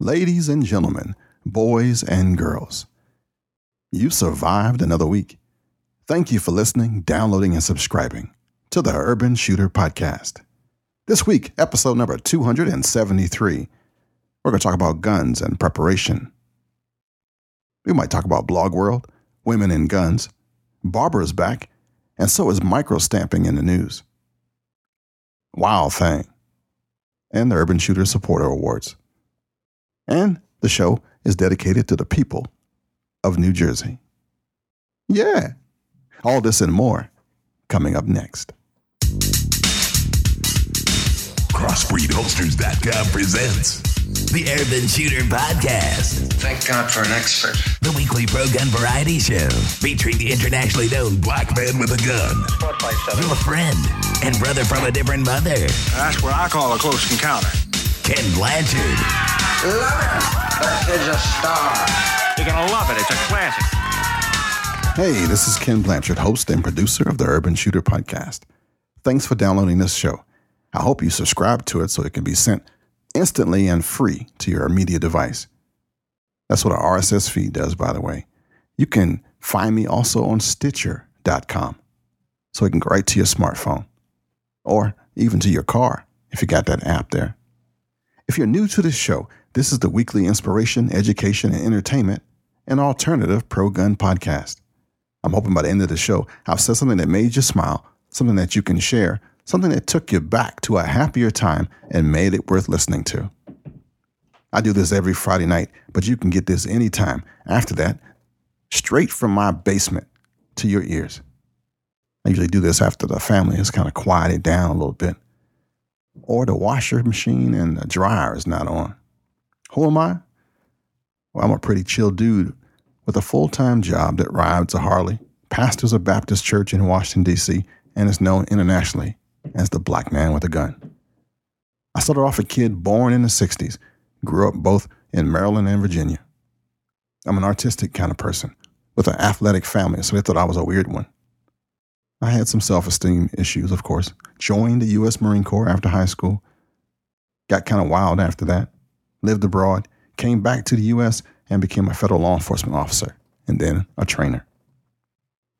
Ladies and gentlemen, boys and girls, you survived another week. Thank you for listening, downloading, and subscribing to the Urban Shooter Podcast. This week, episode number 273, we're going to talk about guns and preparation. We might talk about blog world, women and guns, Barbara's back, and so is micro stamping in the news. Wild thing. And the Urban Shooter Supporter Awards. And the show is dedicated to the people of New Jersey. Yeah. All this and more coming up next. CrossbreedHolsters.com presents the Urban Shooter Podcast, Thank God for an expert. the weekly pro gun variety show featuring the internationally known black man with a gun, your friend and brother from a different mother, That's what I call a close encounter. Ken Blanchard, Love it. That kid's a star. You're gonna love it. It's a classic. Hey, this is Ken Blanchard, host and producer of the Urban Shooter Podcast. Thanks for downloading this show. I hope you subscribe to it so it can be sent instantly and free to your media device. That's what our RSS feed does, by the way. You can find me also on Stitcher.com so it can go right to your smartphone or even to your car if you got that app there. If you're new to this show, this is the weekly inspiration, education, and entertainment, an alternative pro gun podcast. I'm hoping by the end of the show, I've said something that made you smile, something that you can share, something that took you back to a happier time and made it worth listening to. I do this every Friday night, but you can get this anytime after that, straight from my basement to your ears. I usually do this after the family has kind of quieted down a little bit, or the washer machine and the dryer is not on. Who am I? Well, I'm a pretty chill dude with a full time job that rides a Harley, pastors a Baptist church in Washington, D.C., and is known internationally as the black man with a gun. I started off a kid born in the 60s, grew up both in Maryland and Virginia. I'm an artistic kind of person with an athletic family, so they thought I was a weird one. I had some self esteem issues, of course. Joined the U.S. Marine Corps after high school. Got kind of wild after that. Lived abroad, came back to the U.S., and became a federal law enforcement officer, and then a trainer.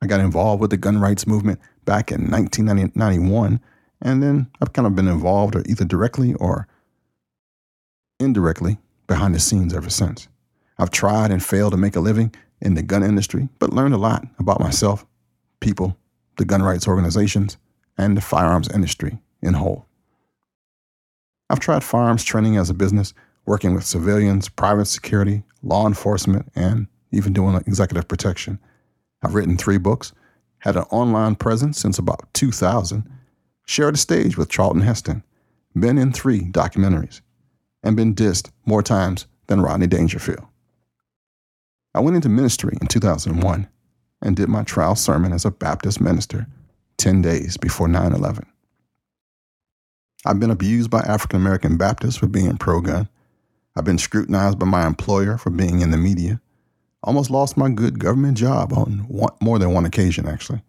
I got involved with the gun rights movement back in 1991, and then I've kind of been involved or either directly or indirectly behind the scenes ever since. I've tried and failed to make a living in the gun industry, but learned a lot about myself, people, the gun rights organizations, and the firearms industry in whole. I've tried firearms training as a business, working with civilians, private security, law enforcement, and even doing executive protection. I've written three books, had an online presence since about 2000, shared a stage with Charlton Heston, been in three documentaries, and been dissed more times than Rodney Dangerfield. I went into ministry in 2001 and did my trial sermon as a Baptist minister 10 days before 9 11. I've been abused by African American Baptists for being pro gun. I've been scrutinized by my employer for being in the media. Almost lost my good government job on one, more than one occasion, actually.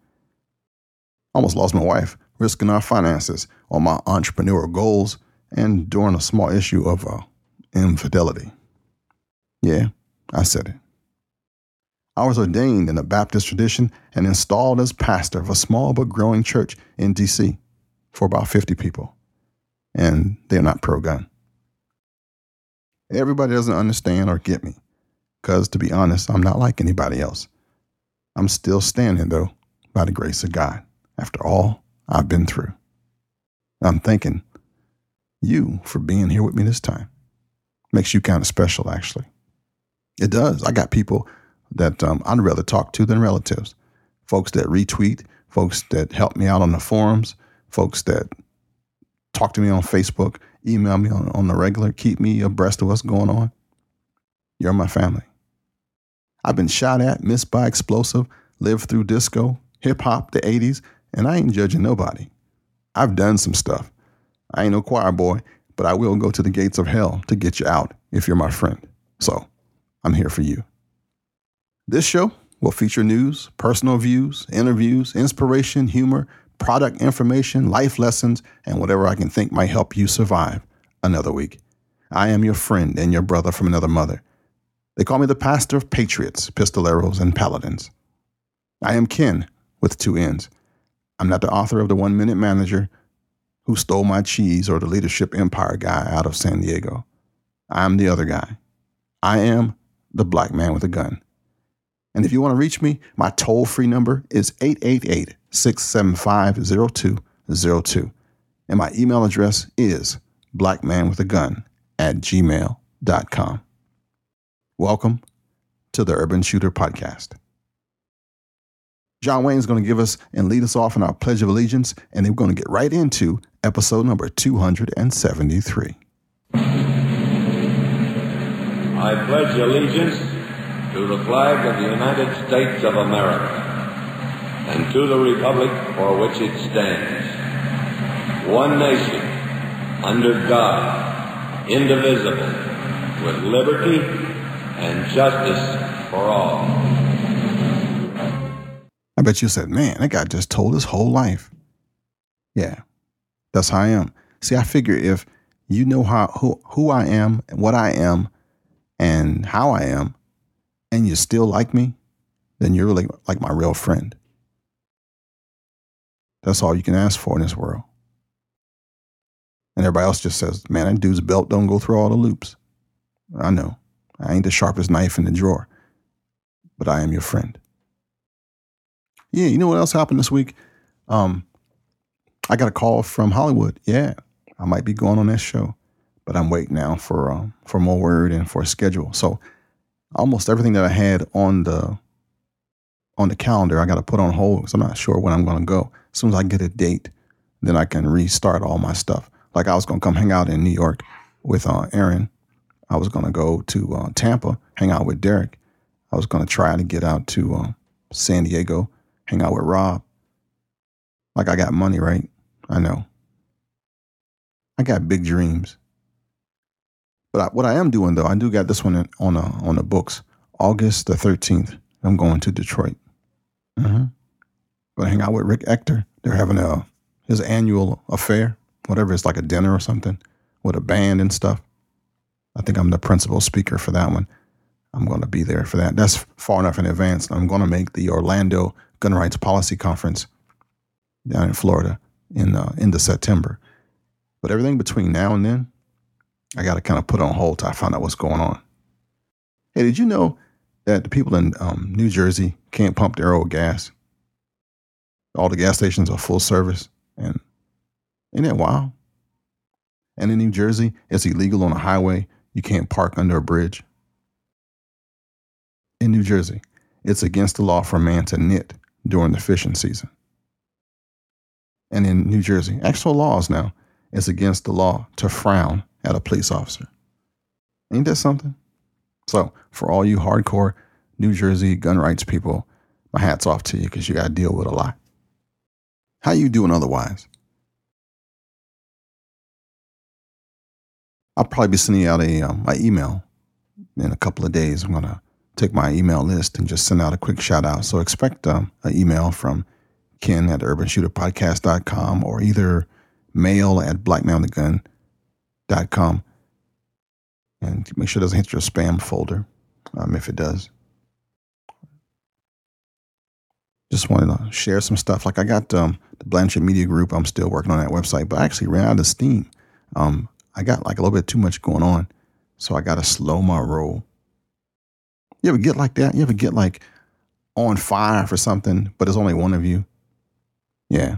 Almost lost my wife, risking our finances on my entrepreneurial goals and during a small issue of uh, infidelity. Yeah, I said it. I was ordained in the Baptist tradition and installed as pastor of a small but growing church in D.C. for about 50 people. And they're not pro gun. Everybody doesn't understand or get me, because to be honest, I'm not like anybody else. I'm still standing, though, by the grace of God, after all I've been through. I'm thanking you for being here with me this time. Makes you kind of special, actually. It does. I got people that um, I'd rather talk to than relatives. Folks that retweet, folks that help me out on the forums, folks that talk to me on Facebook, email me on, on the regular, keep me abreast of what's going on. You're my family. I've been shot at, missed by explosive, lived through disco, hip hop, the 80s, and I ain't judging nobody. I've done some stuff. I ain't no choir boy, but I will go to the gates of hell to get you out if you're my friend. So I'm here for you. This show will feature news, personal views, interviews, inspiration, humor, product information, life lessons, and whatever I can think might help you survive another week. I am your friend and your brother from another mother. They call me the pastor of patriots, pistoleros, and paladins. I am Ken with two N's. I'm not the author of The One Minute Manager who stole my cheese or the leadership empire guy out of San Diego. I'm the other guy. I am the black man with a gun. And if you want to reach me, my toll free number is 888 675 0202. And my email address is blackmanwithagun at gmail.com. Welcome to the Urban Shooter Podcast. John Wayne is going to give us and lead us off in our Pledge of Allegiance, and then we're going to get right into episode number 273. I pledge allegiance to the flag of the United States of America and to the republic for which it stands, one nation, under God, indivisible, with liberty and justice for all. I bet you said, man, that guy just told his whole life. Yeah, that's how I am. See, I figure if you know how who, who I am, what I am, and how I am, and you still like me, then you're really like my real friend. That's all you can ask for in this world. And everybody else just says, man, that dude's belt don't go through all the loops. I know. I ain't the sharpest knife in the drawer, but I am your friend. Yeah, you know what else happened this week? Um, I got a call from Hollywood. Yeah, I might be going on that show, but I'm waiting now for um, for more word and for a schedule. So almost everything that I had on the on the calendar, I got to put on hold because I'm not sure when I'm going to go. As soon as I get a date, then I can restart all my stuff. Like I was going to come hang out in New York with uh, Aaron. I was going to go to uh, Tampa, hang out with Derek. I was going to try to get out to uh, San Diego, hang out with Rob. Like I got money, right? I know. I got big dreams. But I, what I am doing though, I do got this one on a, on the books. August the 13th, I'm going to Detroit. Mm-hmm. To hang out with Rick Ector. They're having a his annual affair, whatever it's like a dinner or something with a band and stuff. I think I'm the principal speaker for that one. I'm going to be there for that. That's far enough in advance. I'm going to make the Orlando Gun Rights Policy Conference down in Florida in uh, into September. But everything between now and then, I got to kind of put on hold till I find out what's going on. Hey, did you know that the people in um, New Jersey can't pump their old gas? All the gas stations are full service, and isn't that wild? And in New Jersey, it's illegal on a highway. You can't park under a bridge. In New Jersey, it's against the law for a man to knit during the fishing season. And in New Jersey, actual laws now, it's against the law to frown at a police officer. Ain't that something? So, for all you hardcore New Jersey gun rights people, my hat's off to you because you got to deal with a lot. How you doing otherwise? I'll probably be sending out a um, my email in a couple of days. I'm gonna take my email list and just send out a quick shout out. So expect um, an email from Ken at urbanshooterpodcast.com or either mail at blackmanwithagun.com. And make sure it doesn't hit your spam folder um, if it does. Just wanted to share some stuff. Like I got um, the Blanchard Media Group. I'm still working on that website, but I actually ran out of steam. Um, I got like a little bit too much going on. So I got to slow my roll. You ever get like that? You ever get like on fire for something, but there's only one of you? Yeah,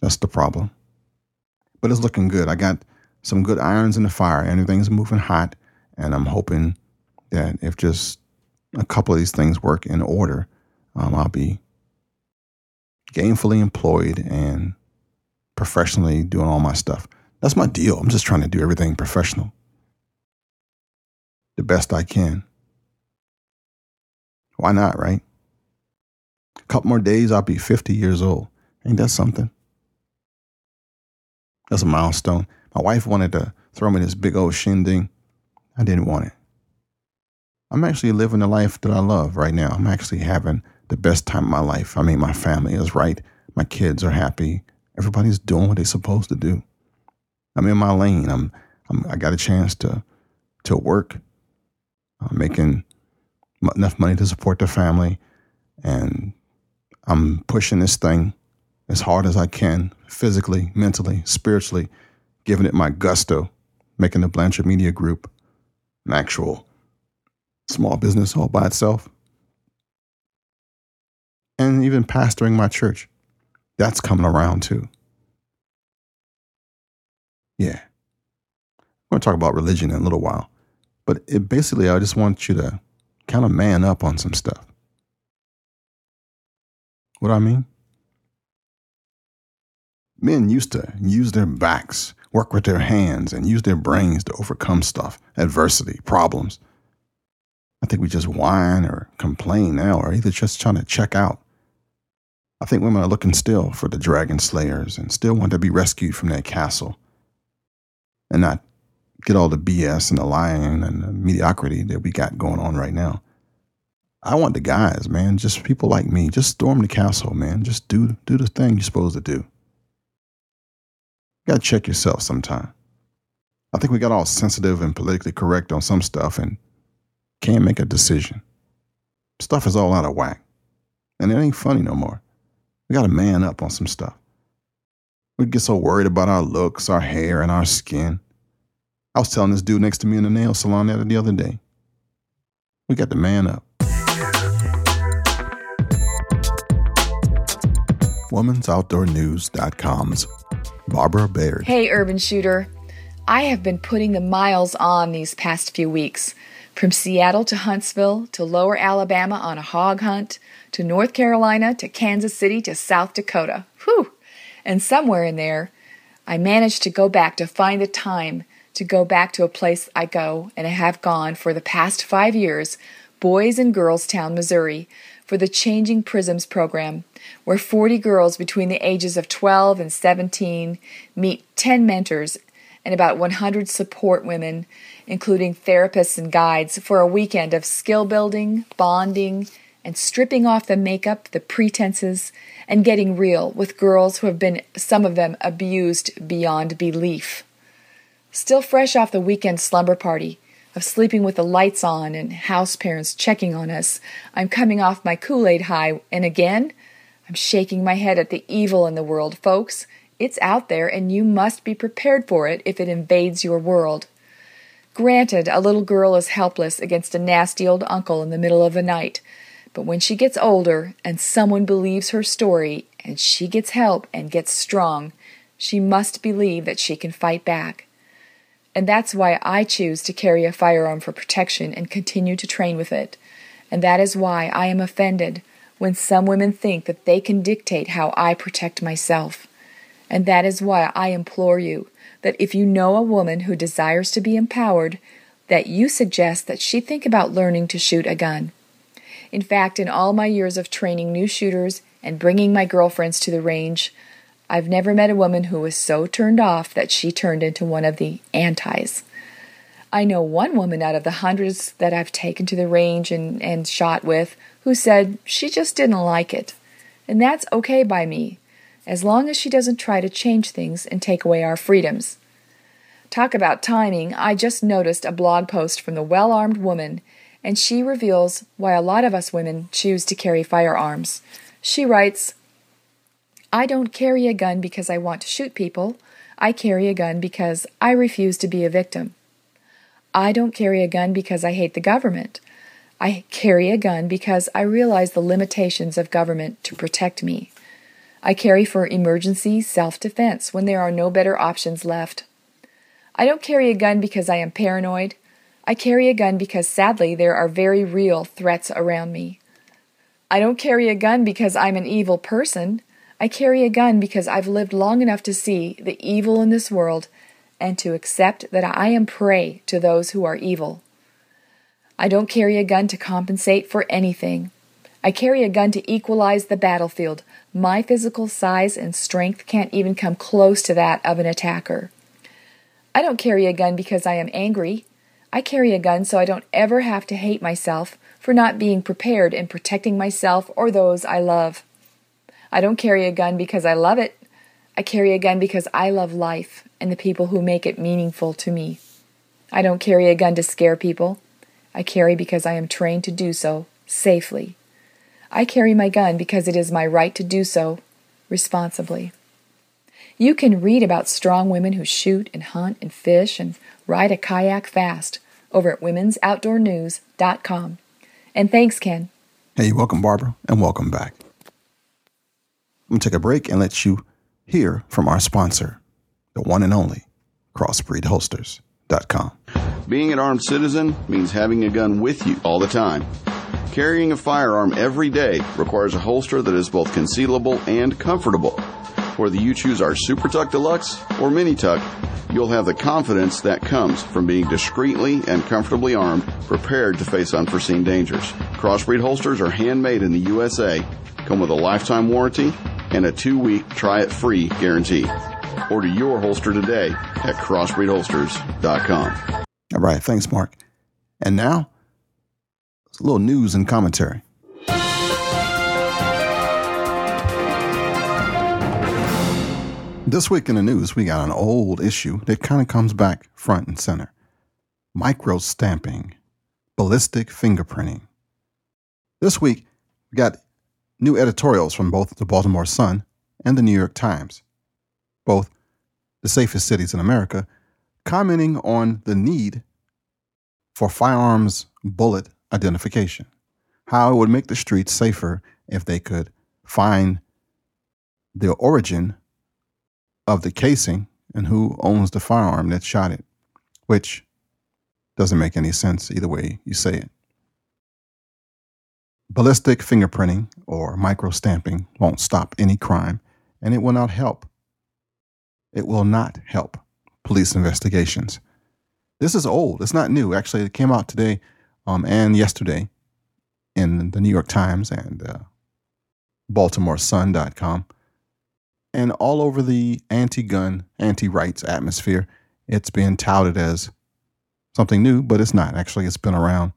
that's the problem. But it's looking good. I got some good irons in the fire. Everything's moving hot. And I'm hoping that if just a couple of these things work in order, um, I'll be gainfully employed and professionally doing all my stuff. That's my deal. I'm just trying to do everything professional, the best I can. Why not, right? A couple more days, I'll be 50 years old. Ain't that something? That's a milestone. My wife wanted to throw me this big old shindig. I didn't want it. I'm actually living the life that I love right now. I'm actually having the best time of my life. I mean, my family is right. My kids are happy. Everybody's doing what they're supposed to do. I'm in my lane. I'm I'm, i got a chance to to work, uh, making enough money to support the family, and I'm pushing this thing as hard as I can, physically, mentally, spiritually, giving it my gusto, making the Blanchard Media Group an actual small business all by itself. And even pastoring my church. That's coming around too. Yeah. I'm going to talk about religion in a little while. But it basically, I just want you to kind of man up on some stuff. What I mean? Men used to use their backs, work with their hands, and use their brains to overcome stuff, adversity, problems. I think we just whine or complain now, or either just trying to check out. I think women are looking still for the dragon slayers and still want to be rescued from their castle and not get all the BS and the lying and the mediocrity that we got going on right now. I want the guys, man, just people like me. Just storm the castle, man. Just do do the thing you're supposed to do. You gotta check yourself sometime. I think we got all sensitive and politically correct on some stuff and can't make a decision. Stuff is all out of whack. And it ain't funny no more. We got to man up on some stuff. We get so worried about our looks, our hair, and our skin. I was telling this dude next to me in the nail salon the other day. We got to man up. Women'sOutdoorNews.com's Barbara Baird. Hey, Urban Shooter. I have been putting the miles on these past few weeks. From Seattle to Huntsville to Lower Alabama on a hog hunt to North Carolina to Kansas City to South Dakota. Whew! And somewhere in there, I managed to go back to find the time to go back to a place I go and have gone for the past five years, Boys and Girls Town, Missouri, for the Changing Prisms program, where 40 girls between the ages of 12 and 17 meet 10 mentors and about 100 support women, including therapists and guides, for a weekend of skill building, bonding, and stripping off the makeup, the pretenses, and getting real with girls who have been, some of them, abused beyond belief. Still fresh off the weekend slumber party, of sleeping with the lights on and house parents checking on us, I'm coming off my Kool Aid high, and again, I'm shaking my head at the evil in the world, folks. It's out there, and you must be prepared for it if it invades your world. Granted, a little girl is helpless against a nasty old uncle in the middle of the night, but when she gets older and someone believes her story and she gets help and gets strong, she must believe that she can fight back. And that's why I choose to carry a firearm for protection and continue to train with it. And that is why I am offended when some women think that they can dictate how I protect myself. And that is why I implore you that if you know a woman who desires to be empowered, that you suggest that she think about learning to shoot a gun. In fact, in all my years of training new shooters and bringing my girlfriends to the range, I've never met a woman who was so turned off that she turned into one of the antis. I know one woman out of the hundreds that I've taken to the range and, and shot with who said she just didn't like it. And that's okay by me, as long as she doesn't try to change things and take away our freedoms. Talk about timing, I just noticed a blog post from the well armed woman and she reveals why a lot of us women choose to carry firearms. She writes, I don't carry a gun because I want to shoot people. I carry a gun because I refuse to be a victim. I don't carry a gun because I hate the government. I carry a gun because I realize the limitations of government to protect me. I carry for emergency self defense when there are no better options left. I don't carry a gun because I am paranoid. I carry a gun because sadly there are very real threats around me. I don't carry a gun because I'm an evil person. I carry a gun because I've lived long enough to see the evil in this world and to accept that I am prey to those who are evil. I don't carry a gun to compensate for anything. I carry a gun to equalize the battlefield. My physical size and strength can't even come close to that of an attacker. I don't carry a gun because I am angry. I carry a gun so I don't ever have to hate myself for not being prepared in protecting myself or those I love. I don't carry a gun because I love it. I carry a gun because I love life and the people who make it meaningful to me. I don't carry a gun to scare people. I carry because I am trained to do so safely. I carry my gun because it is my right to do so responsibly. You can read about strong women who shoot and hunt and fish and ride a kayak fast over at womensoutdoornews.com. And thanks, Ken. Hey, welcome, Barbara, and welcome back. I'm going to take a break and let you hear from our sponsor, the one and only crossbreedholsters.com. Being an armed citizen means having a gun with you all the time. Carrying a firearm every day requires a holster that is both concealable and comfortable. Whether you choose our Super Tuck Deluxe or Mini Tuck, you'll have the confidence that comes from being discreetly and comfortably armed, prepared to face unforeseen dangers. Crossbreed holsters are handmade in the USA, come with a lifetime warranty, and a two week try it free guarantee. Order your holster today at crossbreedholsters.com. All right. Thanks, Mark. And now, a little news and commentary. This week in the news, we got an old issue that kind of comes back front and center micro stamping, ballistic fingerprinting. This week, we got new editorials from both the Baltimore Sun and the New York Times, both the safest cities in America, commenting on the need for firearms bullet identification, how it would make the streets safer if they could find the origin of the casing and who owns the firearm that shot it, which doesn't make any sense either way you say it. Ballistic fingerprinting or microstamping won't stop any crime, and it will not help. It will not help police investigations. This is old. It's not new. Actually, it came out today um, and yesterday in the New York Times and uh, BaltimoreSun.com and all over the anti-gun, anti-rights atmosphere. It's been touted as something new, but it's not. Actually, it's been around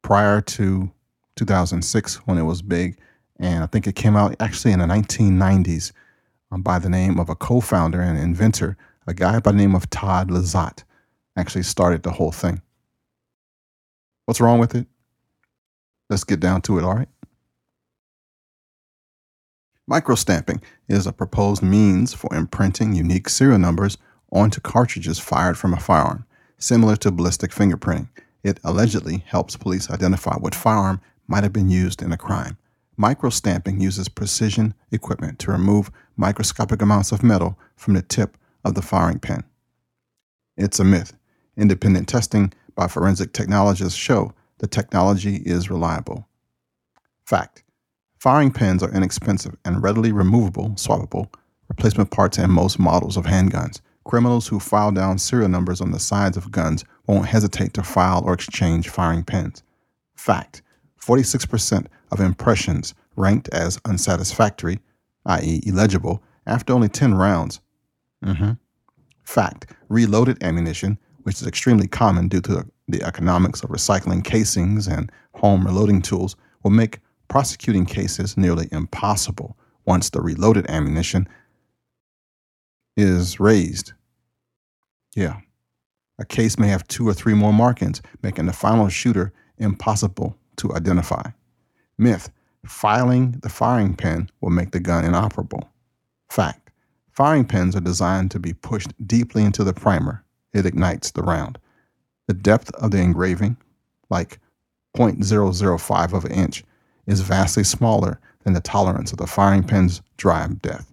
prior to 2006 when it was big, and I think it came out actually in the 1990s um, by the name of a co-founder and inventor, a guy by the name of Todd Lizotte, actually started the whole thing. What's wrong with it? Let's get down to it, all right? Microstamping is a proposed means for imprinting unique serial numbers onto cartridges fired from a firearm, similar to ballistic fingerprinting. It allegedly helps police identify what firearm might have been used in a crime. Microstamping uses precision equipment to remove microscopic amounts of metal from the tip of the firing pin. It's a myth. Independent testing by forensic technologists show the technology is reliable. Fact Firing pins are inexpensive and readily removable, swappable replacement parts in most models of handguns. Criminals who file down serial numbers on the sides of guns won't hesitate to file or exchange firing pins. Fact 46% of impressions ranked as unsatisfactory, i.e., illegible, after only 10 rounds. Mm-hmm. Fact reloaded ammunition, which is extremely common due to the economics of recycling casings and home reloading tools, will make prosecuting cases nearly impossible once the reloaded ammunition is raised. Yeah. A case may have two or three more markings, making the final shooter impossible to identify. Myth filing the firing pin will make the gun inoperable. Fact firing pins are designed to be pushed deeply into the primer, it ignites the round. The depth of the engraving, like 0.005 of an inch, is vastly smaller than the tolerance of the firing pin's drive depth.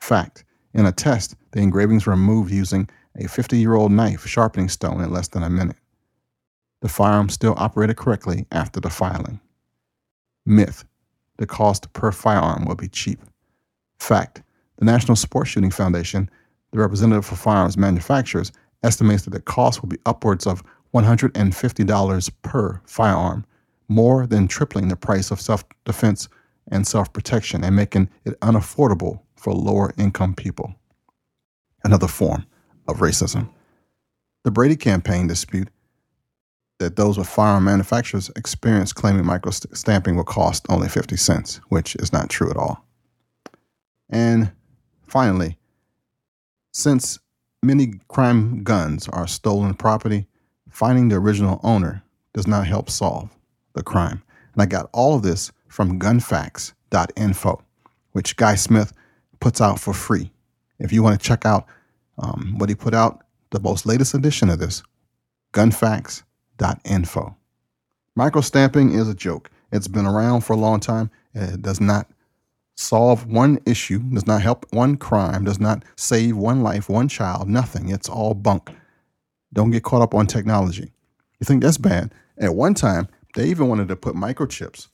Fact In a test, the engravings were removed using a 50 year old knife sharpening stone in less than a minute. The firearm still operated correctly after the filing. Myth The cost per firearm will be cheap. Fact The National Sports Shooting Foundation, the representative for firearms manufacturers, estimates that the cost will be upwards of $150 per firearm more than tripling the price of self defense and self protection and making it unaffordable for lower income people. Another form of racism. The Brady campaign dispute that those with firearm manufacturers experience claiming microstamping will cost only 50 cents, which is not true at all. And finally, since many crime guns are stolen property, finding the original owner does not help solve the crime. And I got all of this from gunfacts.info, which Guy Smith puts out for free. If you want to check out um, what he put out, the most latest edition of this, gunfacts.info. Microstamping is a joke. It's been around for a long time. It does not solve one issue, does not help one crime, does not save one life, one child, nothing. It's all bunk. Don't get caught up on technology. You think that's bad? At one time, they even wanted to put microchips,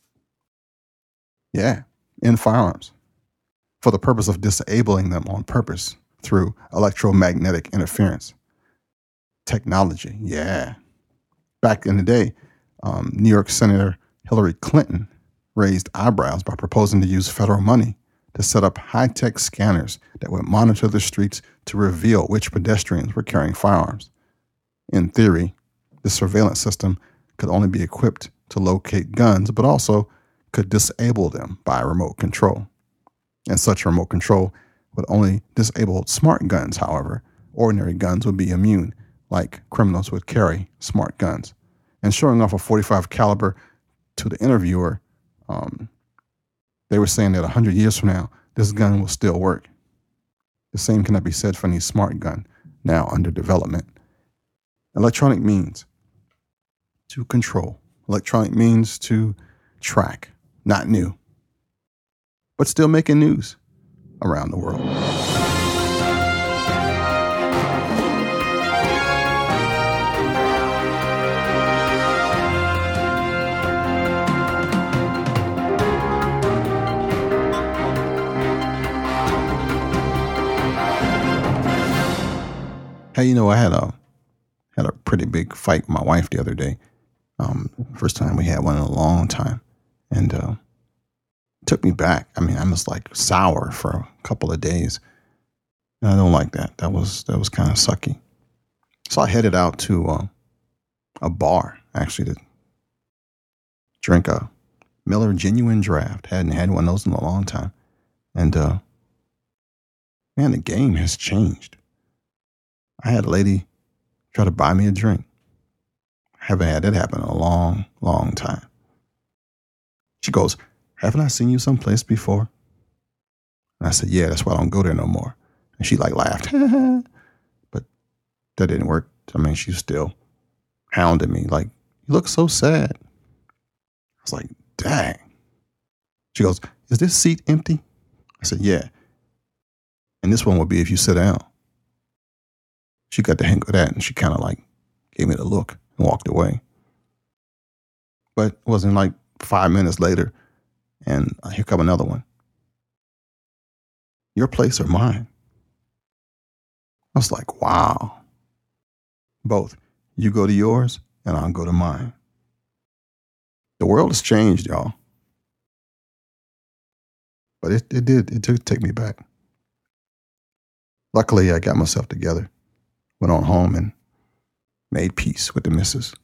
yeah, in firearms for the purpose of disabling them on purpose through electromagnetic interference. Technology, yeah. Back in the day, um, New York Senator Hillary Clinton raised eyebrows by proposing to use federal money to set up high tech scanners that would monitor the streets to reveal which pedestrians were carrying firearms. In theory, this surveillance system could only be equipped to locate guns, but also could disable them by remote control. And such remote control would only disable smart guns, however. Ordinary guns would be immune, like criminals would carry smart guns. And showing off a 45 caliber to the interviewer, um, they were saying that 100 years from now, this gun will still work. The same cannot be said for any smart gun now under development. Electronic means to control. Electronic means to track. Not new, but still making news around the world. Hey, you know, I had a had a pretty big fight with my wife the other day. Um, first time we had one in a long time, and uh, took me back. I mean, I was like sour for a couple of days. And I don't like that. That was that was kind of sucky. So I headed out to uh, a bar actually to drink a Miller Genuine Draft. Hadn't had one of those in a long time, and uh, man, the game has changed. I had a lady try to buy me a drink. I haven't had that happen in a long, long time. She goes, Haven't I seen you someplace before? And I said, Yeah, that's why I don't go there no more. And she like laughed. but that didn't work. I mean, she still hounded me, like, You look so sad. I was like, Dang. She goes, Is this seat empty? I said, Yeah. And this one will be if you sit down she got the hang of that and she kind of like gave me the look and walked away. But it wasn't like five minutes later and uh, here come another one. Your place or mine? I was like, wow. Both. You go to yours and I'll go to mine. The world has changed, y'all. But it, it did, it took take me back. Luckily, I got myself together went on home and made peace with the missus.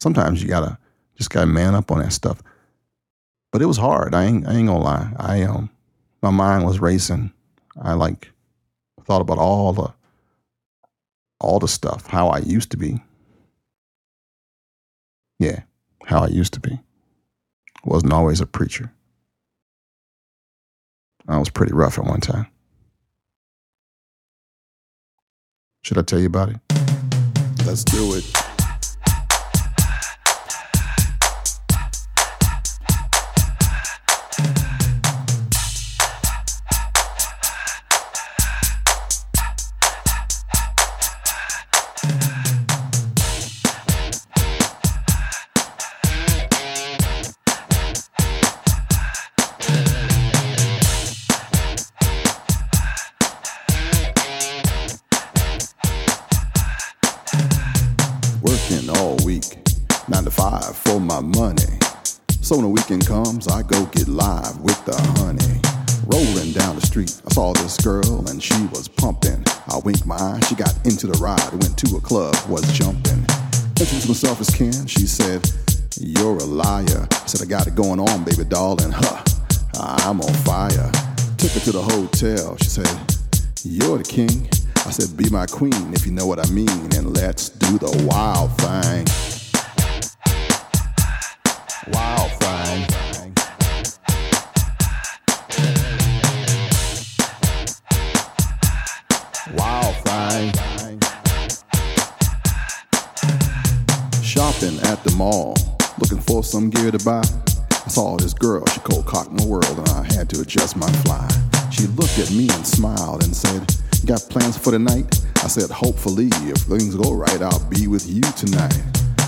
Sometimes you gotta just gotta man up on that stuff. But it was hard. I ain't I ain't gonna lie. I um my mind was racing. I like thought about all the all the stuff, how I used to be. Yeah, how I used to be. Wasn't always a preacher. I was pretty rough at one time. Should I tell you about it? Let's do it. Winked my eye, she got into the ride, went to a club, was jumping. Introduced myself as Ken, she said, You're a liar. I said, I got it going on, baby doll, and huh, I'm on fire. Took her to the hotel, she said, You're the king. I said, be my queen if you know what I mean, and let's do the wild thing. Mall, looking for some gear to buy. I saw this girl, she cold cocked my world, and I had to adjust my fly. She looked at me and smiled and said, Got plans for the night? I said, Hopefully, if things go right, I'll be with you tonight.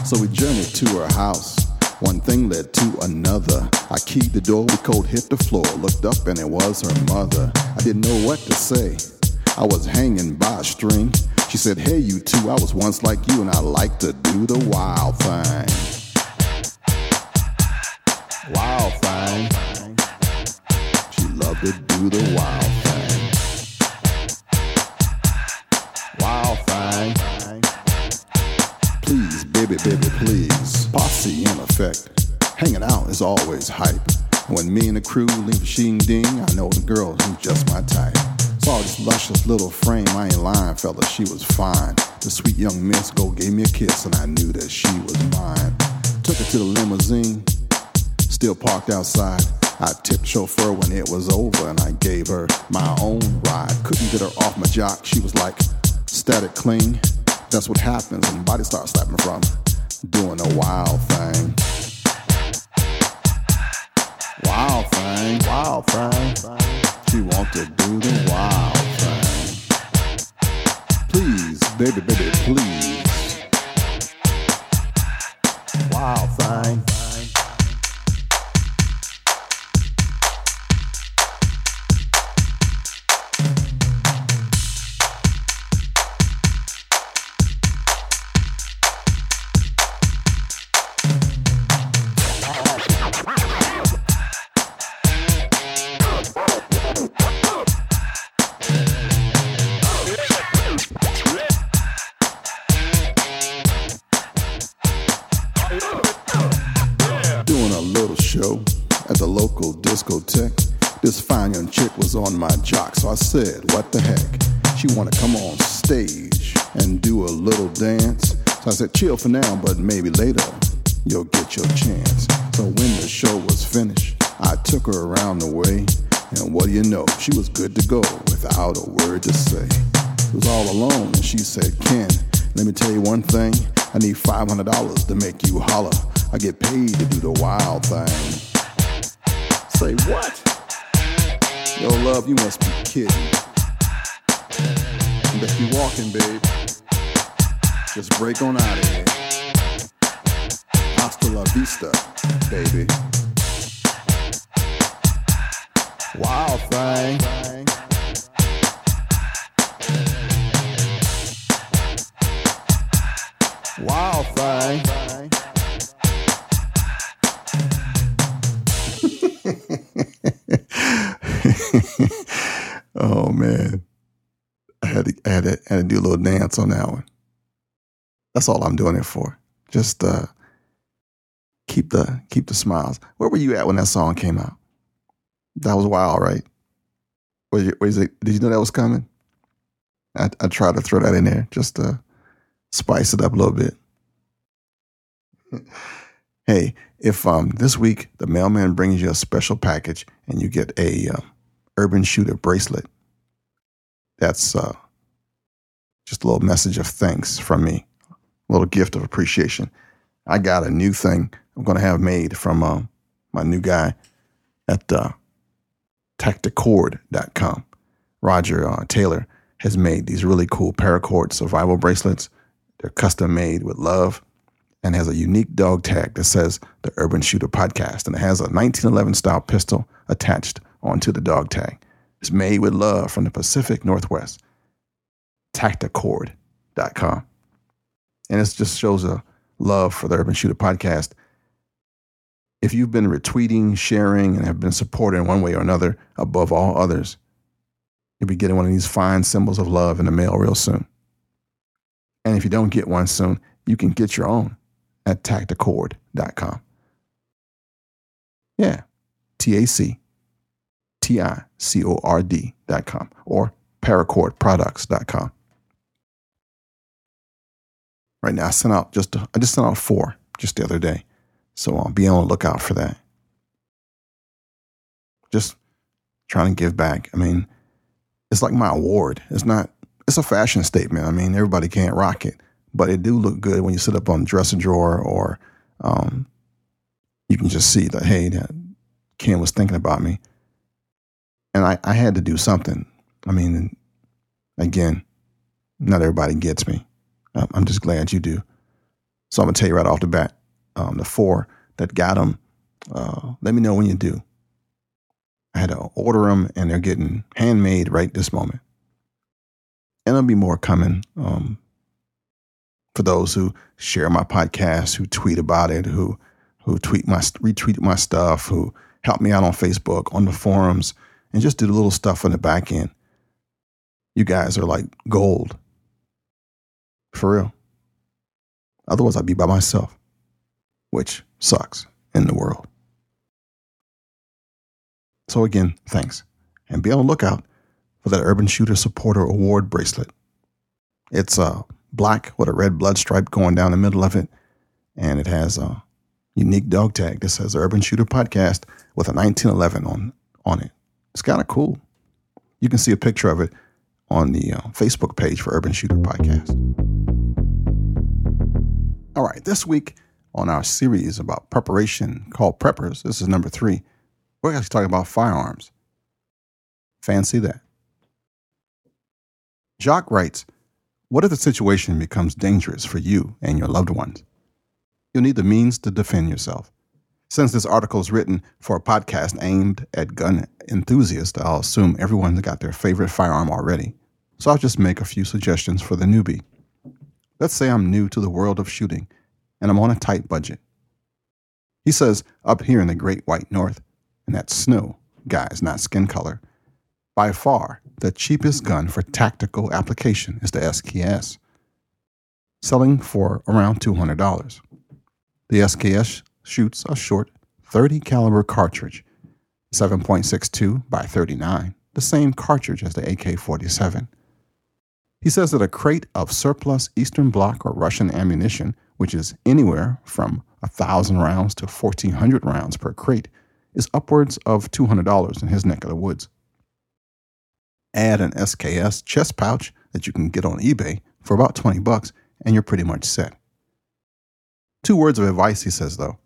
So we journeyed to her house. One thing led to another. I keyed the door, we cold hit the floor, looked up, and it was her mother. I didn't know what to say. I was hanging by a string. She said, Hey, you two, I was once like you, and I like to do the wild thing. Wild thing. She loved to do the wild thing. Wild thing. Please, baby, baby, please. Posse in effect. Hanging out is always hype. When me and the crew leave Shing Ding, I know the girl who's just my type. Saw this luscious little frame, I ain't lying, fella, she was fine. The sweet young miss go gave me a kiss, and I knew that she was mine. Took her to the limousine, still parked outside. I tipped chauffeur when it was over, and I gave her my own ride. Couldn't get her off my jock, she was like static cling. That's what happens when body starts slapping from doing a wild thing. Wild thing, wild thing. She want to do the wild thing. Please, baby, baby, please. Wild thing. So I said, What the heck? She wanna come on stage and do a little dance. So I said, Chill for now, but maybe later you'll get your chance. So when the show was finished, I took her around the way, and what do you know? She was good to go without a word to say. It was all alone, and she said, Ken, let me tell you one thing. I need $500 to make you holler. I get paid to do the wild thing. Say what? Yo, love, you must be kidding. You better be walking, babe. Just break on out of here. Hasta la vista, baby. Wild thing. Wild thing. Oh man, I had to, I had to, I had to do a little dance on that one. That's all I'm doing it for. Just uh, keep the keep the smiles. Where were you at when that song came out? That was wild, right? Was, you, was it, did you know that was coming? I, I tried to throw that in there just to spice it up a little bit. hey, if um, this week the mailman brings you a special package and you get a uh, Urban Shooter bracelet, that's uh, just a little message of thanks from me, a little gift of appreciation. I got a new thing I'm going to have made from uh, my new guy at uh, tacticord.com. Roger uh, Taylor has made these really cool paracord survival bracelets. They're custom made with love and has a unique dog tag that says the Urban Shooter Podcast. And it has a 1911 style pistol attached onto the dog tag. It's made with love from the Pacific Northwest. Tacticord.com. And it just shows a love for the Urban Shooter Podcast. If you've been retweeting, sharing, and have been supported in one way or another above all others, you'll be getting one of these fine symbols of love in the mail real soon. And if you don't get one soon, you can get your own at tacticord.com. Yeah, T A C T I C O R D.com or paracordproducts.com. Right now, I sent out just I just sent out four just the other day, so I'll be on the lookout for that. Just trying to give back. I mean, it's like my award. It's not. It's a fashion statement. I mean, everybody can't rock it, but it do look good when you sit up on the dresser drawer or um, you can just see that hey, that Ken was thinking about me, and I, I had to do something. I mean, again, not everybody gets me. I'm just glad you do. So I'm gonna tell you right off the bat, um, the four that got them. Uh, let me know when you do. I had to order them, and they're getting handmade right this moment. And there'll be more coming. Um, for those who share my podcast, who tweet about it, who who tweet my retweet my stuff, who help me out on Facebook, on the forums, and just do the little stuff on the back end. You guys are like gold. For real. Otherwise, I'd be by myself, which sucks in the world. So, again, thanks. And be on the lookout for that Urban Shooter Supporter Award bracelet. It's uh, black with a red blood stripe going down the middle of it, and it has a unique dog tag that says Urban Shooter Podcast with a 1911 on, on it. It's kind of cool. You can see a picture of it on the uh, Facebook page for Urban Shooter Podcast. All right, this week on our series about preparation called Preppers, this is number three, we're actually talking about firearms. Fancy that. Jacques writes What if the situation becomes dangerous for you and your loved ones? You'll need the means to defend yourself. Since this article is written for a podcast aimed at gun enthusiasts, I'll assume everyone's got their favorite firearm already. So I'll just make a few suggestions for the newbie. Let's say I'm new to the world of shooting and I'm on a tight budget. He says, up here in the great white north, and that's snow, guys, not skin color, by far the cheapest gun for tactical application is the SKS, selling for around $200. The SKS shoots a short 30 caliber cartridge, 7.62 by 39, the same cartridge as the AK-47. He says that a crate of surplus Eastern Bloc or Russian ammunition, which is anywhere from 1,000 rounds to 1,400 rounds per crate, is upwards of $200 in his neck of the woods. Add an SKS chest pouch that you can get on eBay for about 20 bucks, and you're pretty much set. Two words of advice, he says, though.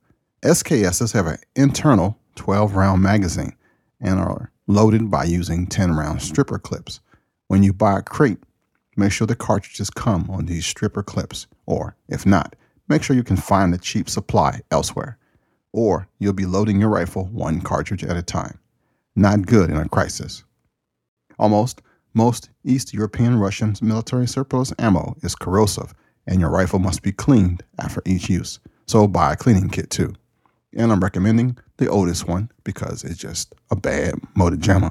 SKSs have an internal 12 round magazine and are loaded by using 10 round stripper clips. When you buy a crate, make sure the cartridges come on these stripper clips, or if not, make sure you can find a cheap supply elsewhere, or you'll be loading your rifle one cartridge at a time. Not good in a crisis. Almost most East European Russian military surplus ammo is corrosive, and your rifle must be cleaned after each use. So buy a cleaning kit too. And I'm recommending the oldest one because it's just a bad motor.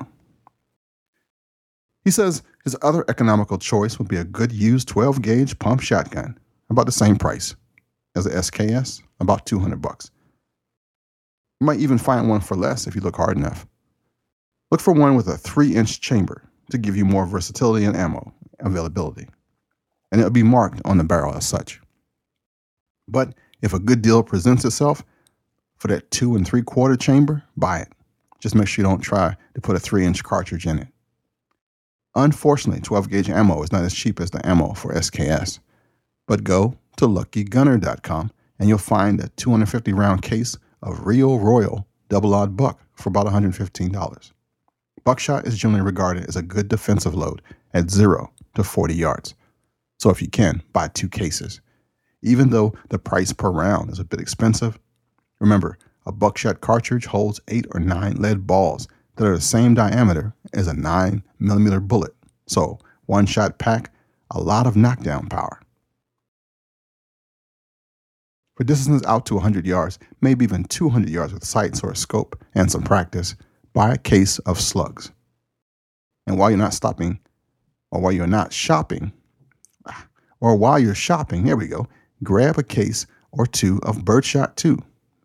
He says his other economical choice would be a good used 12 gauge pump shotgun, about the same price as the SKS, about 200 bucks. You might even find one for less if you look hard enough. Look for one with a 3 inch chamber to give you more versatility and ammo availability, and it'll be marked on the barrel as such. But if a good deal presents itself for that 2 and 3 quarter chamber, buy it. Just make sure you don't try to put a 3 inch cartridge in it. Unfortunately, 12 gauge ammo is not as cheap as the ammo for SKS. But go to luckygunner.com and you'll find a 250 round case of Rio Royal double aught buck for about $115. Buckshot is generally regarded as a good defensive load at 0 to 40 yards. So if you can, buy two cases. Even though the price per round is a bit expensive, remember, a buckshot cartridge holds 8 or 9 lead balls that are the same diameter as a 9 millimeter bullet. So, one shot pack, a lot of knockdown power. For distances out to 100 yards, maybe even 200 yards with sights or a scope and some practice, buy a case of slugs. And while you're not stopping, or while you're not shopping, or while you're shopping, there we go, grab a case or two of Birdshot 2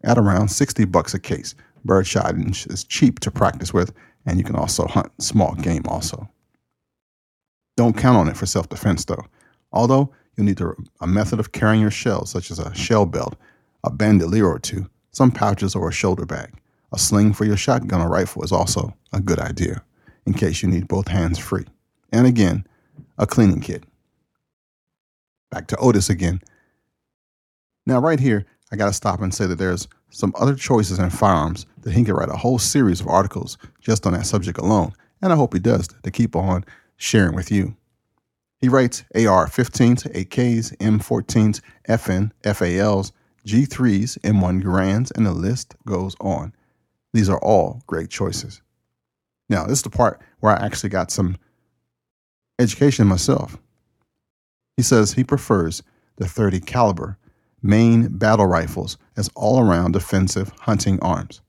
at around 60 bucks a case. Birdshot is cheap to practice with, and you can also hunt small game also. Don't count on it for self defense, though. Although you'll need a method of carrying your shells, such as a shell belt, a bandolier or two, some pouches, or a shoulder bag. A sling for your shotgun or rifle is also a good idea in case you need both hands free. And again, a cleaning kit. Back to Otis again. Now, right here, I got to stop and say that there's some other choices in firearms that he could write a whole series of articles just on that subject alone. And I hope he does to keep on sharing with you. He writes AR 15s, AKs, M14s, FN, FALs, G3s, M1 Garands, and the list goes on. These are all great choices. Now, this is the part where I actually got some education myself. He says he prefers the 30 caliber main battle rifles as all-around defensive hunting arms.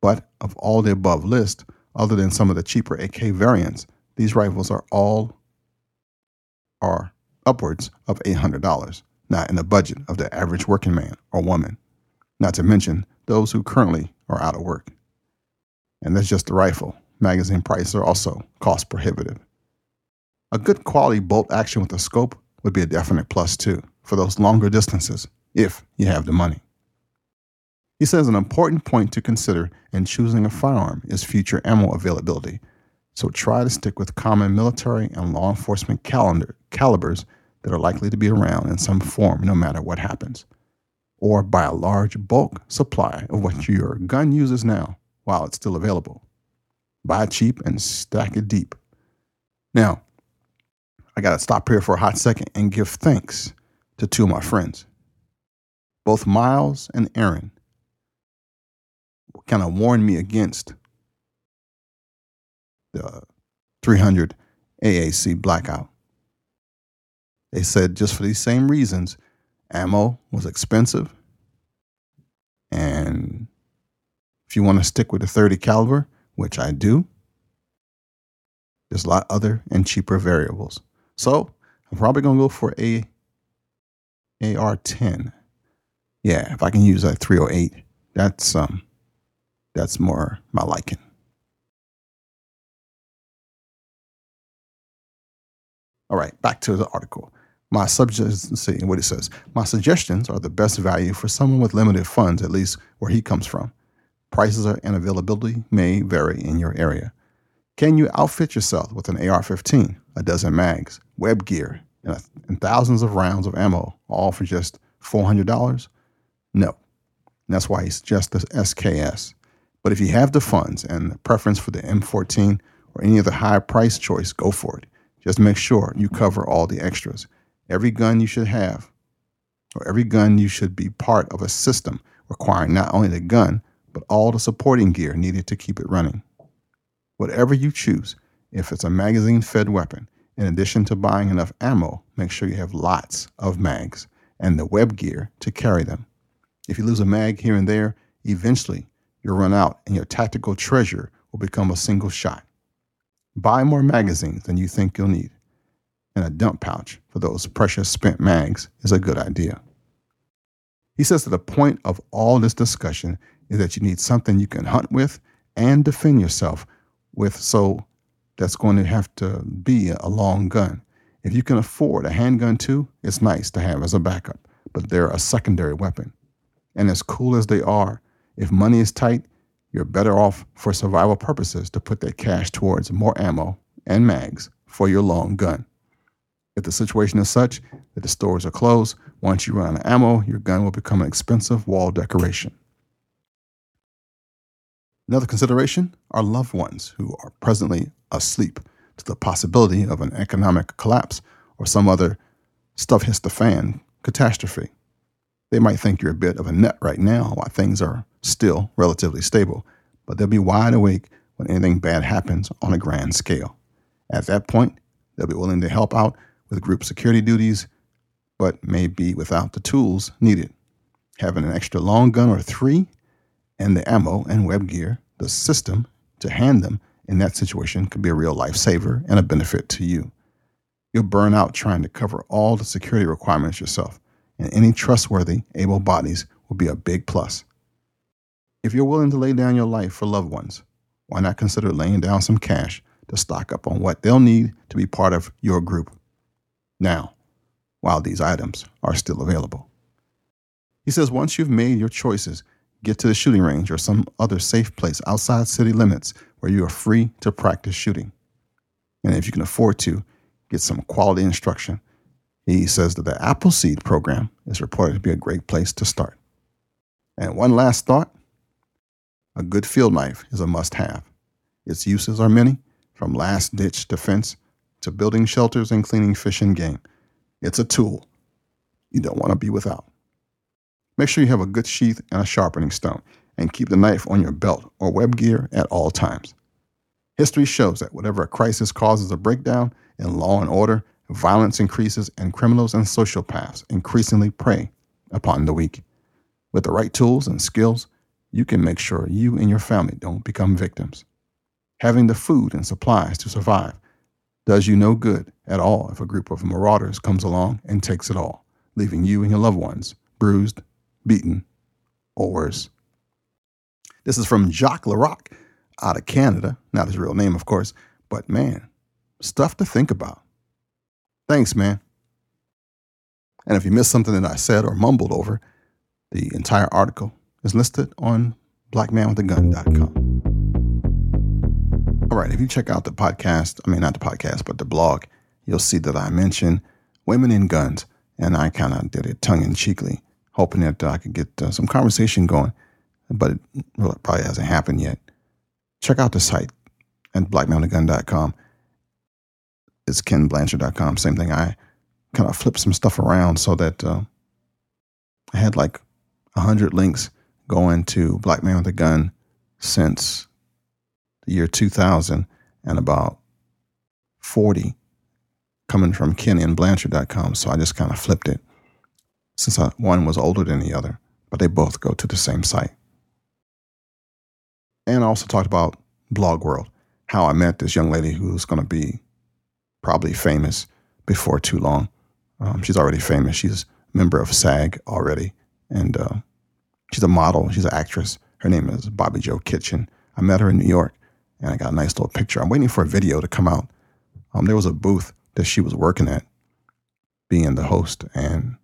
But of all the above list, other than some of the cheaper AK variants, these rifles are all are upwards of $800, not in the budget of the average working man or woman, not to mention those who currently are out of work. And that's just the rifle. Magazine prices are also cost prohibitive. A good quality bolt action with a scope would be a definite plus too for those longer distances if you have the money. He says an important point to consider in choosing a firearm is future ammo availability. So try to stick with common military and law enforcement calendar, calibers that are likely to be around in some form no matter what happens. Or buy a large bulk supply of what your gun uses now while it's still available. Buy cheap and stack it deep. Now, I got to stop here for a hot second and give thanks to two of my friends. Both Miles and Aaron kind of warned me against the 300 AAC blackout. They said just for these same reasons, ammo was expensive. And if you want to stick with the 30 caliber, which I do, there's a lot other and cheaper variables. So I'm probably going to go for a AR-10. Yeah, if I can use that 308, that's um, that's more my liking. All right, back to the article. My suggestions, see what it says. My suggestions are the best value for someone with limited funds, at least where he comes from. Prices and availability may vary in your area. Can you outfit yourself with an AR 15, a dozen mags, web gear, and, a, and thousands of rounds of ammo, all for just $400? No. And that's why he suggests the SKS. But if you have the funds and the preference for the M14 or any other high price choice, go for it. Just make sure you cover all the extras. Every gun you should have, or every gun you should be part of a system requiring not only the gun, but all the supporting gear needed to keep it running. Whatever you choose, if it's a magazine fed weapon, in addition to buying enough ammo, make sure you have lots of mags and the web gear to carry them. If you lose a mag here and there, eventually you'll run out and your tactical treasure will become a single shot. Buy more magazines than you think you'll need, and a dump pouch for those precious spent mags is a good idea. He says that the point of all this discussion is that you need something you can hunt with and defend yourself with, so that's going to have to be a long gun. If you can afford a handgun too, it's nice to have as a backup, but they're a secondary weapon. And as cool as they are, if money is tight, you're better off for survival purposes to put that cash towards more ammo and mags for your long gun. If the situation is such that the stores are closed, once you run out of ammo, your gun will become an expensive wall decoration. Another consideration are loved ones who are presently asleep to the possibility of an economic collapse or some other stuff hits the fan catastrophe. They might think you're a bit of a nut right now while things are still relatively stable, but they'll be wide awake when anything bad happens on a grand scale. At that point, they'll be willing to help out with group security duties, but may be without the tools needed. Having an extra long gun or three and the ammo and web gear, the system to hand them in that situation could be a real lifesaver and a benefit to you. You'll burn out trying to cover all the security requirements yourself, and any trustworthy, able bodies will be a big plus. If you're willing to lay down your life for loved ones, why not consider laying down some cash to stock up on what they'll need to be part of your group now, while these items are still available. He says once you've made your choices, get to the shooting range or some other safe place outside city limits where you are free to practice shooting. And if you can afford to, get some quality instruction. He says that the Appleseed program is reported to be a great place to start. And one last thought a good field knife is a must have. Its uses are many, from last ditch defense to building shelters and cleaning fish and game. It's a tool you don't want to be without. Make sure you have a good sheath and a sharpening stone, and keep the knife on your belt or web gear at all times. History shows that whatever a crisis causes a breakdown in law and order, violence increases, and criminals and sociopaths increasingly prey upon the weak. With the right tools and skills, you can make sure you and your family don't become victims. Having the food and supplies to survive does you no good at all if a group of marauders comes along and takes it all, leaving you and your loved ones bruised, beaten, or worse. This is from Jacques Laroque out of Canada. Not his real name, of course, but man, stuff to think about. Thanks, man. And if you missed something that I said or mumbled over, the entire article is listed on blackmanwithagun.com. All right, if you check out the podcast, I mean, not the podcast, but the blog, you'll see that I mention women in guns, and I kind of did it tongue in cheekly, hoping that I could get uh, some conversation going, but it probably hasn't happened yet. Check out the site at blackmanwithagun.com. It's kenblanchard.com. Same thing. I kind of flipped some stuff around so that uh, I had like 100 links going to Black Man with a Gun since the year 2000 and about 40 coming from kenandblanchard.com. So I just kind of flipped it since I, one was older than the other, but they both go to the same site. And I also talked about Blog World, how I met this young lady who's going to be probably famous before too long. Um, she's already famous. She's a member of SAG already. And uh, She's a model. She's an actress. Her name is Bobby Joe Kitchen. I met her in New York, and I got a nice little picture. I'm waiting for a video to come out. Um, there was a booth that she was working at, being the host, and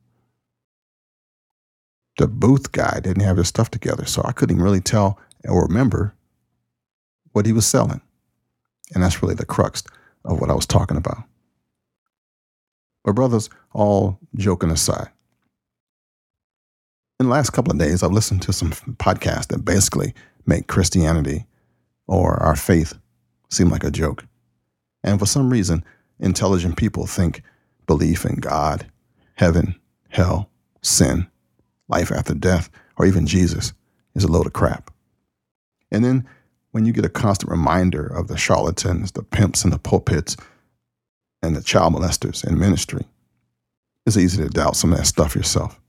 the booth guy didn't have his stuff together, so I couldn't really tell or remember what he was selling. And that's really the crux of what I was talking about. But brothers, all joking aside, in the last couple of days, I've listened to some podcasts that basically make Christianity or our faith seem like a joke. And for some reason, intelligent people think belief in God, heaven, hell, sin, life after death, or even Jesus is a load of crap. And then when you get a constant reminder of the charlatans, the pimps in the pulpits, and the child molesters in ministry, it's easy to doubt some of that stuff yourself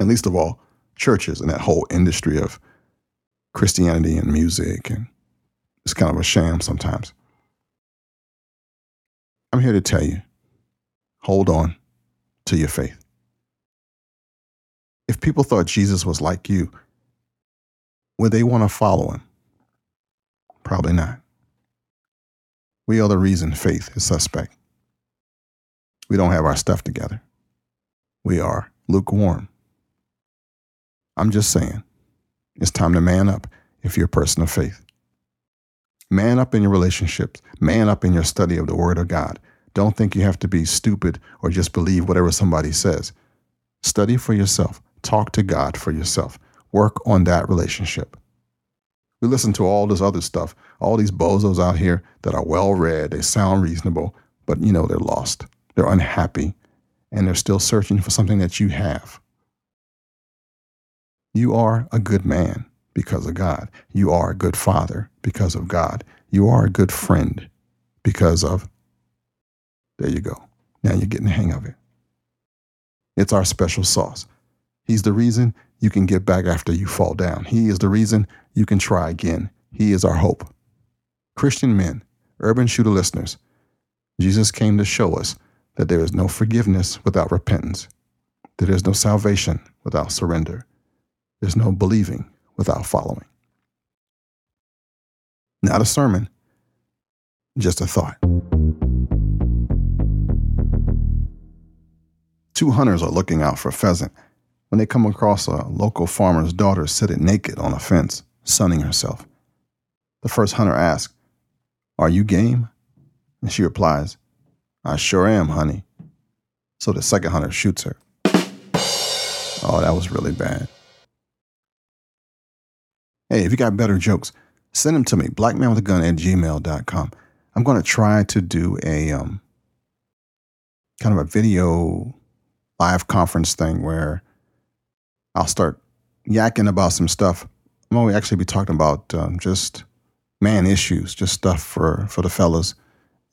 and least of all, churches and that whole industry of Christianity and music. And it's kind of a sham sometimes. I'm here to tell you hold on to your faith. If people thought Jesus was like you, would they want to follow him? Probably not. We are the reason faith is suspect. We don't have our stuff together. We are lukewarm. I'm just saying, it's time to man up if you're a person of faith. Man up in your relationships, man up in your study of the Word of God. Don't think you have to be stupid or just believe whatever somebody says. Study for yourself, talk to God for yourself, work on that relationship. We listen to all this other stuff, all these bozos out here that are well read, they sound reasonable, but you know they're lost, they're unhappy, and they're still searching for something that you have. You are a good man because of God. You are a good father because of God. You are a good friend because of. There you go. Now you're getting the hang of it. It's our special sauce. He's the reason you can get back after you fall down. He is the reason you can try again. He is our hope. Christian men, urban shooter listeners, Jesus came to show us that there is no forgiveness without repentance, that there is no salvation without surrender there's no believing without following. Not a sermon, Just a thought. Two hunters are looking out for a pheasant when they come across a local farmer's daughter sitting naked on a fence, sunning herself. The first hunter asks, Are you game? And she replies, I sure am, honey. So the second hunter shoots her. Oh, that was really bad. Hey, if you got better jokes, send them to me, blackmanwithagun at gmail.com. I'm going to try to do a um, kind of a video live conference thing where I'll start yakking about some stuff. Going to actually be talking about um, just man issues, just stuff for, for the fellas,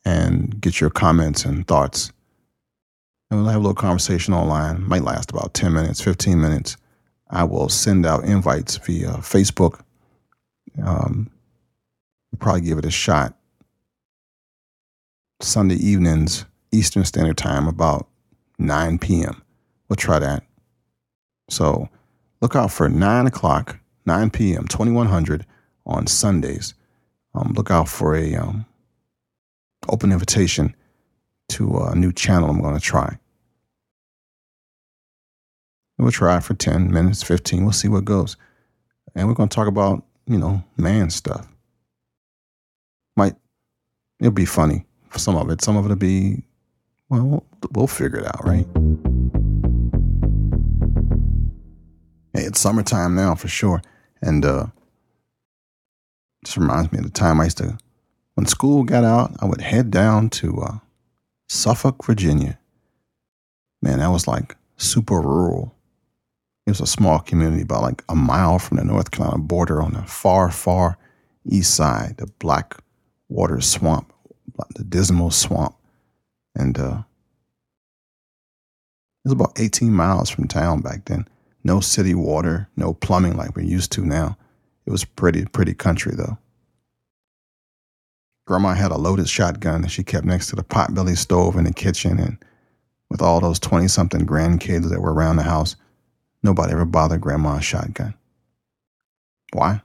and get your comments and thoughts. And we'll have a little conversation online. Might last about 10 minutes, 15 minutes. I will send out invites via Facebook. Um, probably give it a shot. Sunday evenings, Eastern Standard Time, about 9 p.m. We'll try that. So look out for 9 o'clock, 9 p.m., 2100 on Sundays. Um, look out for a um, open invitation to a new channel I'm going to try. We'll try for 10 minutes, 15. We'll see what goes. And we're going to talk about, you know, man stuff. Might, it'll be funny for some of it. Some of it'll be, well, we'll, we'll figure it out, right? Hey, it's summertime now for sure. And uh, this reminds me of the time I used to, when school got out, I would head down to uh, Suffolk, Virginia. Man, that was like super rural. It was a small community about like a mile from the North Carolina border on the far, far east side, the Black Water Swamp, the Dismal Swamp. And uh, it was about 18 miles from town back then. No city water, no plumbing like we're used to now. It was pretty, pretty country though. Grandma had a loaded shotgun that she kept next to the potbelly stove in the kitchen, and with all those 20 something grandkids that were around the house, nobody ever bothered Grandma's shotgun. Why?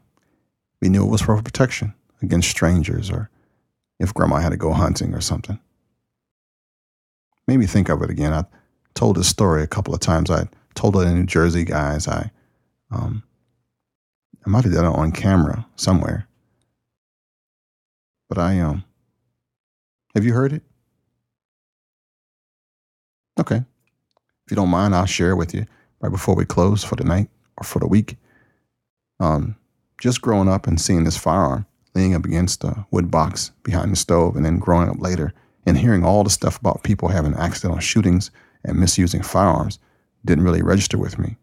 We knew it was for protection against strangers or if Grandma had to go hunting or something. Made me think of it again. I told this story a couple of times. I told to New Jersey guys. I, um, I might have done it on camera somewhere. But I um have you heard it? Okay. If you don't mind, I'll share it with you right before we close for the night or for the week. Um, just growing up and seeing this firearm leaning up against a wood box behind the stove, and then growing up later and hearing all the stuff about people having accidental shootings and misusing firearms didn't really register with me.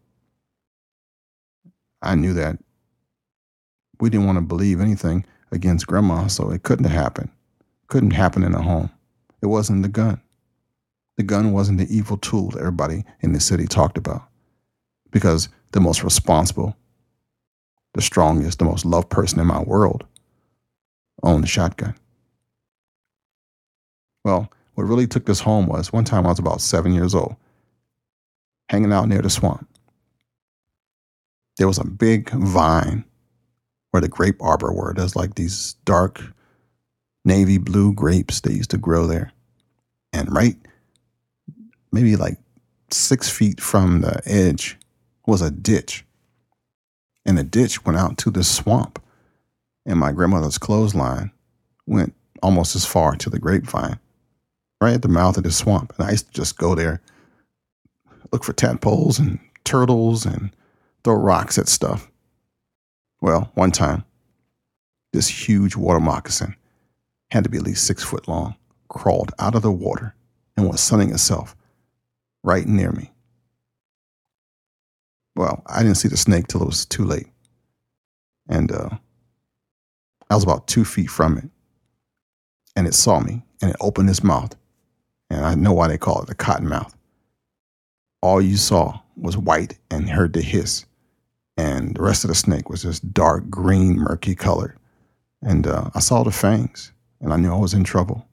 I knew that we didn't want to believe anything against grandma, so it couldn't have happened. Couldn't happen in a home. It wasn't the gun. The gun wasn't the evil tool that everybody in the city talked about. Because the most responsible, the strongest, the most loved person in my world owned a shotgun. Well, what really took this home was one time I was about seven years old, hanging out near the swamp. There was a big vine where the grape arbor were. There's like these dark navy blue grapes that used to grow there. And right, maybe like six feet from the edge was a ditch. And the ditch went out to the swamp. And my grandmother's clothesline went almost as far to the grapevine, right at the mouth of the swamp. And I used to just go there, look for tadpoles and turtles and throw rocks at stuff. Well, one time, this huge water moccasin had to be at least six foot long, crawled out of the water and was sunning itself right near me. Well, I didn't see the snake till it was too late. And uh, I was about two feet from it. And it saw me and it opened its mouth. And I know why they call it the cotton mouth. All you saw was white and heard the hiss and the rest of the snake was just dark green, murky color. And uh, I saw the fangs, and I knew I was in trouble.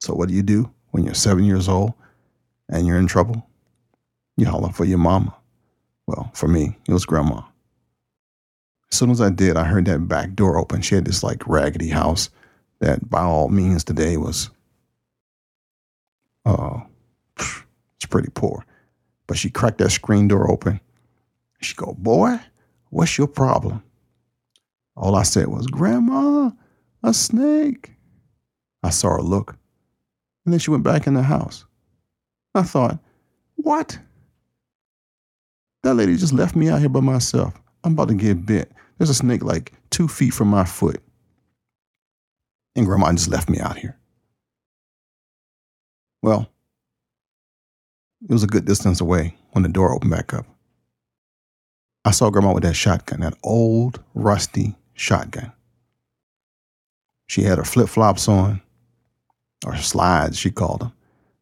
So what do you do when you're seven years old and you're in trouble? You holler for your mama. Well, for me, it was grandma. As soon as I did, I heard that back door open. She had this like raggedy house, that by all means today was uh it's pretty poor. But she cracked that screen door open. She go, boy, what's your problem? All I said was, Grandma, a snake. I saw her look. And then she went back in the house. I thought, what? That lady just left me out here by myself. I'm about to get bit. There's a snake like two feet from my foot. And grandma just left me out here. Well, it was a good distance away when the door opened back up. I saw grandma with that shotgun, that old, rusty shotgun. She had her flip flops on, or slides, she called them.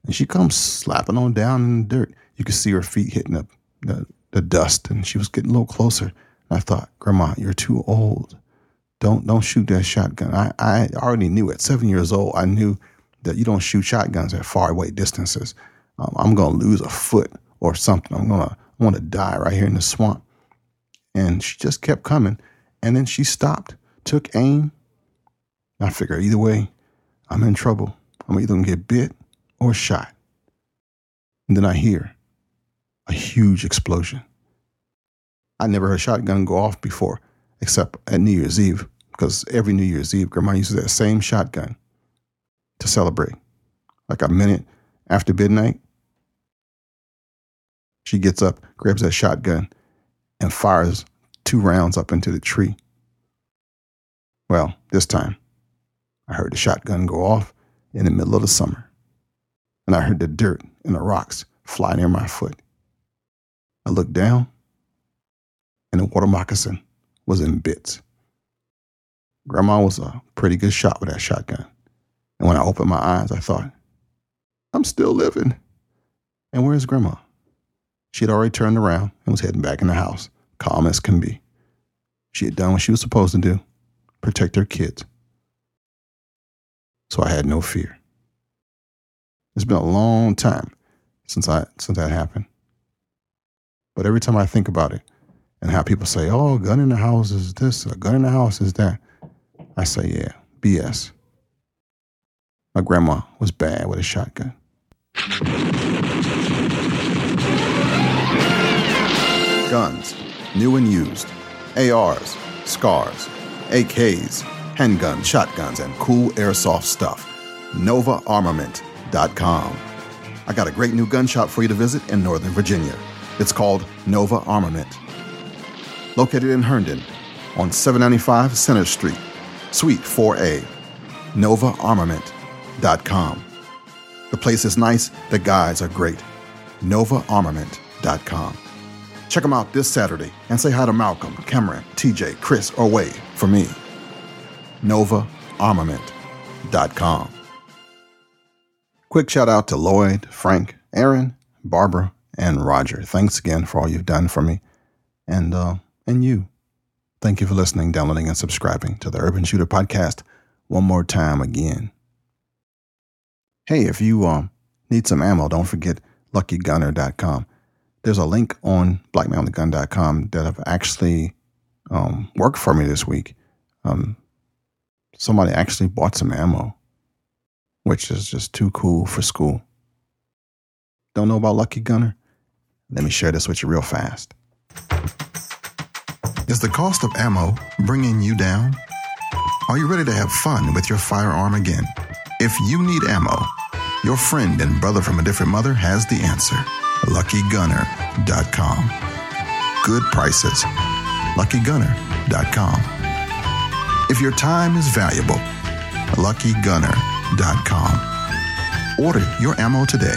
And she comes slapping on down in the dirt. You could see her feet hitting the, the, the dust, and she was getting a little closer. And I thought, Grandma, you're too old. Don't don't shoot that shotgun. I, I already knew at seven years old, I knew that you don't shoot shotguns at far away distances. Um, I'm gonna lose a foot or something. I'm gonna want to die right here in the swamp. And she just kept coming, and then she stopped, took aim. I figure either way, I'm in trouble. I'm either gonna get bit or shot. And then I hear a huge explosion. I never heard a shotgun go off before, except at New Year's Eve, because every New Year's Eve, Grandma uses that same shotgun to celebrate. Like a minute after midnight, she gets up, grabs that shotgun, and fires two rounds up into the tree. Well, this time, I heard the shotgun go off in the middle of the summer, and I heard the dirt and the rocks fly near my foot. I looked down and the water moccasin was in bits. Grandma was a pretty good shot with that shotgun. And when I opened my eyes, I thought, I'm still living. And where's Grandma? She had already turned around and was heading back in the house, calm as can be. She had done what she was supposed to do protect her kids. So I had no fear. It's been a long time since I since that happened. But every time I think about it, and how people say, oh, a gun in the house is this, a gun in the house is that. I say, yeah, BS. My grandma was bad with a shotgun. Guns, new and used, ARs, SCARs, AKs, handguns, shotguns, and cool airsoft stuff. NovaArmament.com. I got a great new gun shop for you to visit in Northern Virginia. It's called Nova Armament located in Herndon on 795 Center Street, Suite 4A. NovaArmament.com. The place is nice, the guys are great. NovaArmament.com. Check them out this Saturday and say hi to Malcolm, Cameron, TJ, Chris, or Wade for me. NovaArmament.com. Quick shout out to Lloyd, Frank, Aaron, Barbara, and Roger. Thanks again for all you've done for me. And uh, and you. Thank you for listening, downloading, and subscribing to the Urban Shooter Podcast one more time again. Hey, if you um, need some ammo, don't forget luckygunner.com. There's a link on blackmanwithgun.com that have actually um, worked for me this week. Um, somebody actually bought some ammo, which is just too cool for school. Don't know about Lucky Gunner? Let me share this with you real fast. Is the cost of ammo bringing you down? Are you ready to have fun with your firearm again? If you need ammo, your friend and brother from a different mother has the answer. LuckyGunner.com. Good prices. LuckyGunner.com. If your time is valuable, LuckyGunner.com. Order your ammo today.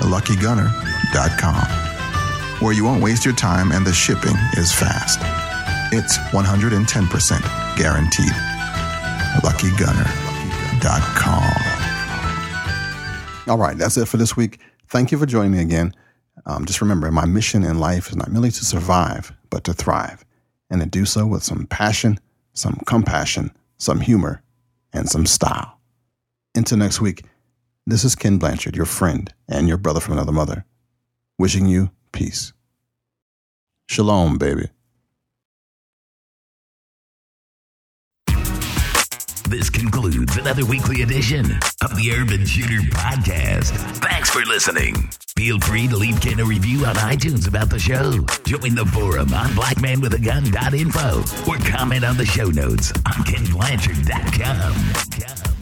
LuckyGunner.com where you won't waste your time and the shipping is fast. It's 110% guaranteed. LuckyGunner.com. All right, that's it for this week. Thank you for joining me again. Um, just remember, my mission in life is not merely to survive, but to thrive, and to do so with some passion, some compassion, some humor, and some style. Until next week, this is Kenn Blanchard, your friend and your brother from another mother, wishing you peace. Shalom, baby. This concludes another weekly edition of the Urban Shooter Podcast. Thanks for listening. Feel free to leave Kenn a review on iTunes about the show. Join the forum on blackmanwithagun.info or comment on the show notes on kenblanchard.com.